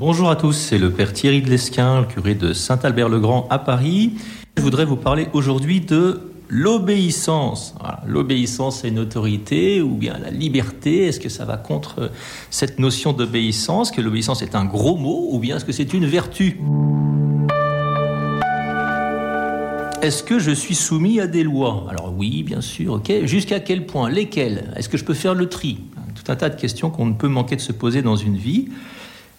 Bonjour à tous, c'est le Père Thierry de Lesquin, le curé de Saint-Albert-le-Grand à Paris. Je voudrais vous parler aujourd'hui de l'obéissance. L'obéissance à une autorité ou bien la liberté, est-ce que ça va contre cette notion d'obéissance, que l'obéissance est un gros mot ou bien est-ce que c'est une vertu? Est-ce que je suis soumis à des lois? Alors oui, bien sûr, ok. Jusqu'à quel point? Lesquelles? Est-ce que je peux faire le tri? Tout un tas de questions qu'on ne peut manquer de se poser dans une vie.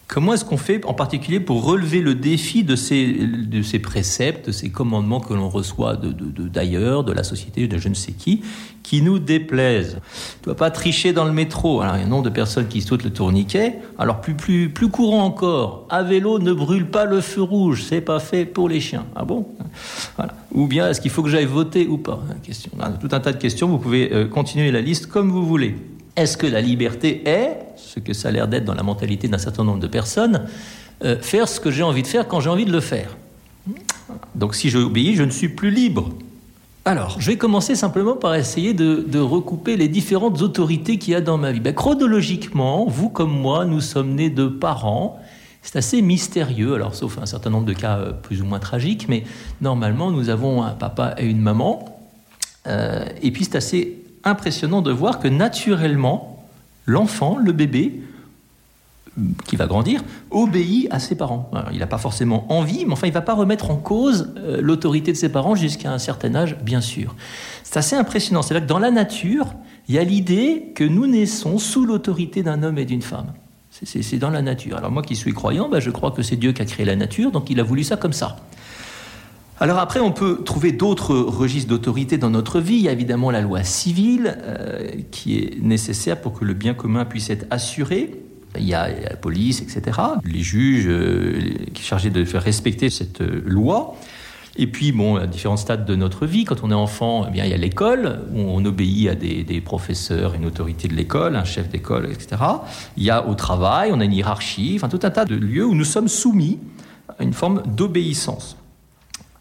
Comment est-ce qu'on fait en particulier pour relever le défi de ces, de ces préceptes, de ces commandements que l'on reçoit d'ailleurs, de, de, la société, de je ne sais qui, qui nous déplaisent? Tu ne dois pas tricher dans le métro. Alors, il y a un nombre de personnes qui sautent le tourniquet. Alors, plus, plus, plus courant encore, à vélo, ne brûle pas le feu rouge. C'est pas fait pour les chiens. Ah bon? Voilà. Ou bien, est-ce qu'il faut que j'aille voter ou pas? Question. Tout un tas de questions. Vous pouvez euh, continuer la liste comme vous voulez. Est-ce que la liberté est, ce que ça a l'air d'être dans la mentalité d'un certain nombre de personnes, euh, faire ce que j'ai envie de faire quand j'ai envie de le faire Donc si j'obéis, je ne suis plus libre. Alors, je vais commencer simplement par essayer de, recouper les différentes autorités qu'il y a dans ma vie. Ben, chronologiquement, vous comme moi, nous sommes nés de parents. C'est assez mystérieux, alors sauf un certain nombre de cas euh, plus ou moins tragiques, mais normalement, nous avons un papa et une maman. Euh, et puis c'est assez impressionnant de voir que naturellement, l'enfant, le bébé, qui va grandir, obéit à ses parents. Il n'a pas forcément envie, mais enfin, il ne va pas remettre en cause euh, l'autorité de ses parents jusqu'à un certain âge, bien sûr. C'est assez impressionnant. C'est là que dans la nature, il y a l'idée que nous naissons sous l'autorité d'un homme et d'une femme. C'est dans la nature. Alors moi qui suis croyant, ben, je crois que c'est Dieu qui a créé la nature, donc il a voulu ça comme ça. Alors après, on peut trouver d'autres registres d'autorité dans notre vie. Il y a évidemment la loi civile euh, qui est nécessaire pour que le bien commun puisse être assuré. Il y a la police, etc. Les juges euh, qui sont chargés de faire respecter cette euh, loi. Et puis, bon, à différents stades de notre vie, quand on est enfant, eh bien, il y a l'école, où on obéit à des, des professeurs, une autorité de l'école, un chef d'école, etc. Il y a au travail, on a une hiérarchie, enfin tout un tas de lieux où nous sommes soumis à une forme d'obéissance.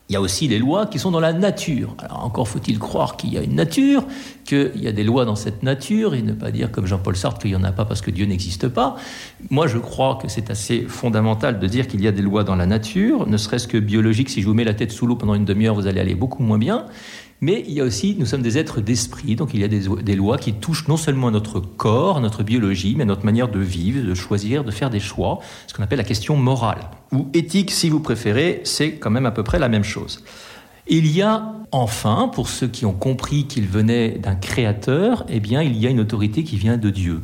Il y a aussi les lois qui sont dans la nature. Alors encore faut-il croire qu'il y a une nature, qu'il y a des lois dans cette nature, et ne pas dire comme Jean-Paul Sartre qu'il n'y en a pas parce que Dieu n'existe pas. Moi je crois que c'est assez fondamental de dire qu'il y a des lois dans la nature, ne serait-ce que biologique, si je vous mets la tête sous l'eau pendant une demi-heure, vous allez aller beaucoup moins bien. Mais il y a aussi, nous sommes des êtres d'esprit, donc il y a des, lois qui touchent non seulement notre corps, notre biologie, mais notre manière de vivre, de choisir, de faire des choix, ce qu'on appelle la question morale, ou éthique si vous préférez, c'est quand même à peu près la même chose. Il y a enfin, pour ceux qui ont compris qu'il venait d'un créateur, eh bien il y a une autorité qui vient de Dieu.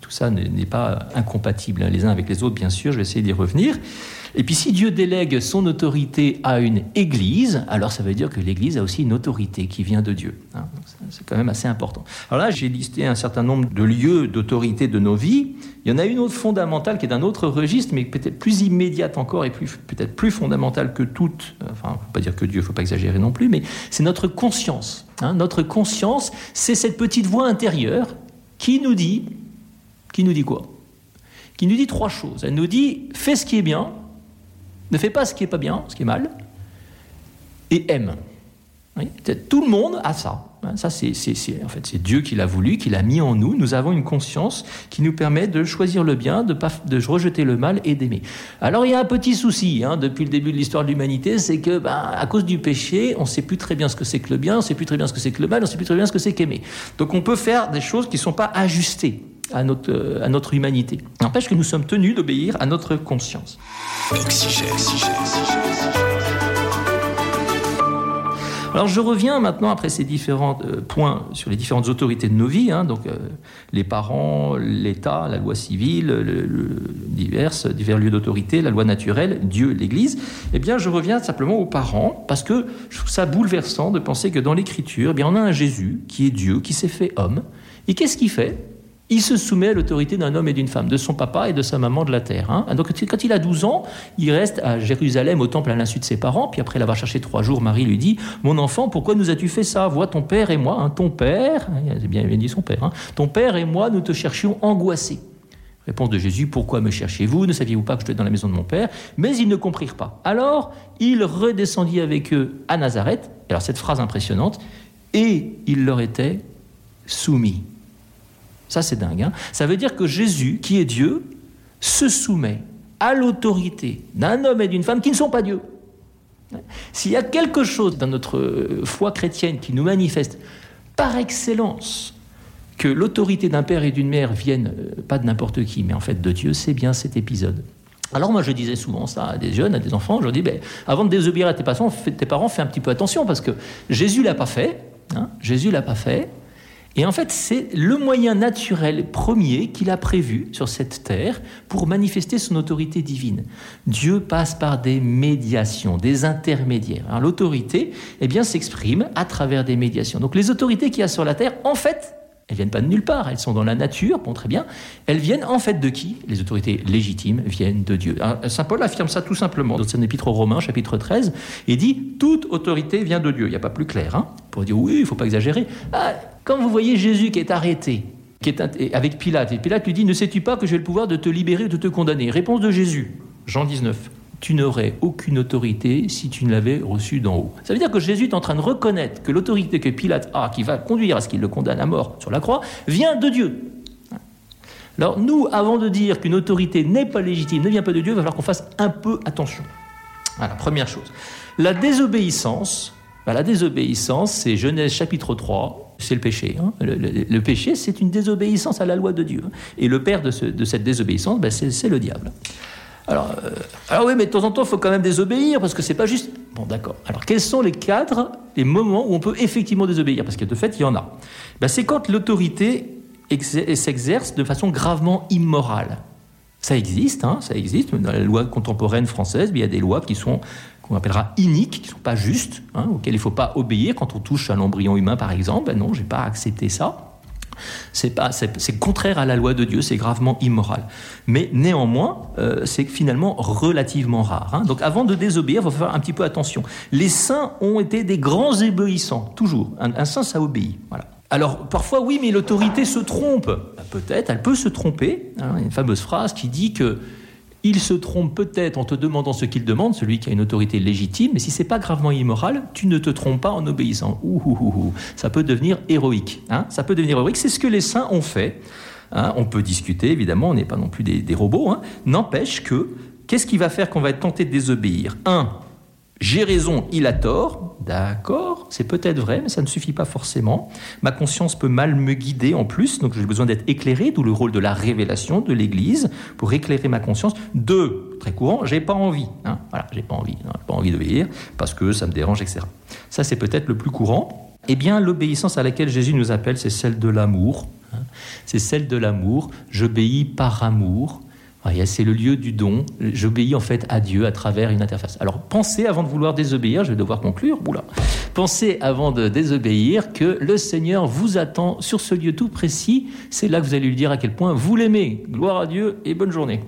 Tout ça n'est pas incompatible les uns avec les autres, bien sûr, je vais essayer d'y revenir. Et puis si Dieu délègue son autorité à une Église, alors ça veut dire que l'Église a aussi une autorité qui vient de Dieu. Hein. C'est quand même assez important. Alors là, j'ai listé un certain nombre de lieux d'autorité de nos vies. Il y en a une autre fondamentale qui est d'un autre registre, mais peut-être plus immédiate encore et peut-être plus fondamentale que toutes. Enfin, faut pas dire que Dieu, il ne faut pas exagérer non plus, mais c'est notre conscience. Hein. Notre conscience, c'est cette petite voix intérieure qui nous dit, qui nous dit quoi? Qui nous dit trois choses. Elle nous dit, fais ce qui est bien, ne fais pas ce qui est pas bien, ce qui est mal, et aime. Tout le monde a ça. Hein, ça, c'est, en fait, c'est Dieu qui l'a voulu, qui l'a mis en nous. Nous avons une conscience qui nous permet de choisir le bien, de, pas, de rejeter le mal et d'aimer. Alors, il y a un petit souci hein, depuis le début de l'histoire de l'humanité, c'est que, ben, à cause du péché, on ne sait plus très bien ce que c'est que le bien, on ne sait plus très bien ce que c'est que le mal, on ne sait plus très bien ce que c'est qu'aimer. Donc, on peut faire des choses qui ne sont pas ajustées à notre, euh, à notre humanité. N'empêche que nous sommes tenus d'obéir à notre conscience. Alors je reviens maintenant après ces différents euh, points sur les différentes autorités de nos vies, hein, donc euh, les parents, l'État, la loi civile, le, le, divers, divers lieux d'autorité, la loi naturelle, Dieu, l'Église. Eh bien, je reviens simplement aux parents parce que je trouve ça bouleversant de penser que dans l'Écriture, eh bien, on a un Jésus qui est Dieu, qui s'est fait homme. Et qu'est-ce qu'il fait? Il se soumet à l'autorité d'un homme et d'une femme, de son papa et de sa maman de la terre. Hein. Donc quand il a 12 ans, il reste à Jérusalem au temple à l'insu de ses parents, puis après l'avoir cherché trois jours, Marie lui dit, mon enfant, pourquoi nous as-tu fait ça? Vois ton père et moi, hein, ton père, il a bien dit son père, hein, ton père et moi, nous te cherchions angoissés. Réponse de Jésus, pourquoi me cherchez-vous Ne saviez-vous pas que je suis dans la maison de mon père? Mais ils ne comprirent pas. Alors, il redescendit avec eux à Nazareth, alors cette phrase impressionnante, et il leur était soumis. Ça, c'est dingue. Hein ça veut dire que Jésus, qui est Dieu, se soumet à l'autorité d'un homme et d'une femme qui ne sont pas Dieu. S'il y a quelque chose dans notre foi chrétienne qui nous manifeste par excellence que l'autorité d'un père et d'une mère vienne euh, pas de n'importe qui, mais en fait de Dieu, c'est bien cet épisode. Alors moi je disais souvent ça à des jeunes, à des enfants, je dis, ben, avant de désobéir à tes parents, tes parents, fais un petit peu attention, parce que Jésus l'a pas fait, hein, Jésus l'a pas fait, et en fait, c'est le moyen naturel premier qu'il a prévu sur cette terre pour manifester son autorité divine. Dieu passe par des médiations, des intermédiaires. L'autorité, eh bien, s'exprime à travers des médiations. Donc, les autorités qu'il y a sur la terre, en fait, elles viennent pas de nulle part, elles sont dans la nature, bon très bien. Elles viennent en fait de qui? Les autorités légitimes viennent de Dieu. Saint Paul affirme ça tout simplement dans son épître aux Romains, chapitre 13, et dit toute autorité vient de Dieu. Il n'y a pas plus clair, hein Pour dire oui, il faut pas exagérer. Ah, quand vous voyez Jésus qui est arrêté, qui est avec Pilate, et Pilate lui dit Ne sais-tu pas que j'ai le pouvoir de te libérer ou de te condamner? Réponse de Jésus, Jean 19 tu n'aurais aucune autorité si tu ne l'avais reçu d'en haut. Ça veut dire que Jésus est en train de reconnaître que l'autorité que Pilate a, qui va conduire à ce qu'il le condamne à mort sur la croix, vient de Dieu. Alors nous, avant de dire qu'une autorité n'est pas légitime, ne vient pas de Dieu, il va falloir qu'on fasse un peu attention. Voilà, première chose. La désobéissance, bah, la désobéissance, c'est Genèse chapitre 3, c'est le péché. Hein. Le, péché, c'est une désobéissance à la loi de Dieu. Et le père de, cette désobéissance, bah, c'est le diable. Alors, euh, alors oui, mais de temps en temps, il faut quand même désobéir, parce que c'est pas juste. Bon, d'accord. Alors, quels sont les cadres, les moments où on peut effectivement désobéir? Parce que de fait, il y en a. Ben, c'est quand l'autorité s'exerce de façon gravement immorale. Ça existe, hein, ça existe. Dans la loi contemporaine française, il y a des lois qui sont qu'on appellera iniques, qui ne sont pas justes, hein, auxquelles il ne faut pas obéir quand on touche à l'embryon humain, par exemple. Ben non, j'ai pas accepté ça. C'est pas, c'est contraire à la loi de Dieu, c'est gravement immoral. Mais néanmoins, euh, c'est finalement relativement rare. Hein. Donc, avant de désobéir, il faut faire un petit peu attention. Les saints ont été des grands éblouissants, toujours. Un, saint, ça obéit. Voilà. Alors, parfois, oui, mais l'autorité se trompe. Ben, peut-être, elle peut se tromper. Hein. une fameuse phrase qui dit que il se trompe peut-être en te demandant ce qu'il demande, celui qui a une autorité légitime, mais si c'est pas gravement immoral, tu ne te trompes pas en obéissant. Ouh, ça peut devenir héroïque. Hein ça peut devenir héroïque. C'est ce que les saints ont fait. Hein on peut discuter, évidemment, on n'est pas non plus des, robots. Hein N'empêche que, qu'est-ce qui va faire qu'on va être tenté de désobéir? Un, j'ai raison, il a tort. D'accord, c'est peut-être vrai, mais ça ne suffit pas forcément. Ma conscience peut mal me guider en plus, donc j'ai besoin d'être éclairé, d'où le rôle de la révélation de l'Église pour éclairer ma conscience. Deux, très courant, j'ai pas envie. Hein. voilà, j'ai pas envie, hein, pas envie d'obéir parce que ça me dérange, etc. Ça, c'est peut-être le plus courant. Eh bien, l'obéissance à laquelle Jésus nous appelle, c'est celle de l'amour. Hein. C'est celle de l'amour. J'obéis par amour. C'est le lieu du don. J'obéis en fait à Dieu à travers une interface. Alors pensez avant de vouloir désobéir, je vais devoir conclure. Oula. Pensez avant de désobéir que le Seigneur vous attend sur ce lieu tout précis. C'est là que vous allez lui dire à quel point vous l'aimez. Gloire à Dieu et bonne journée.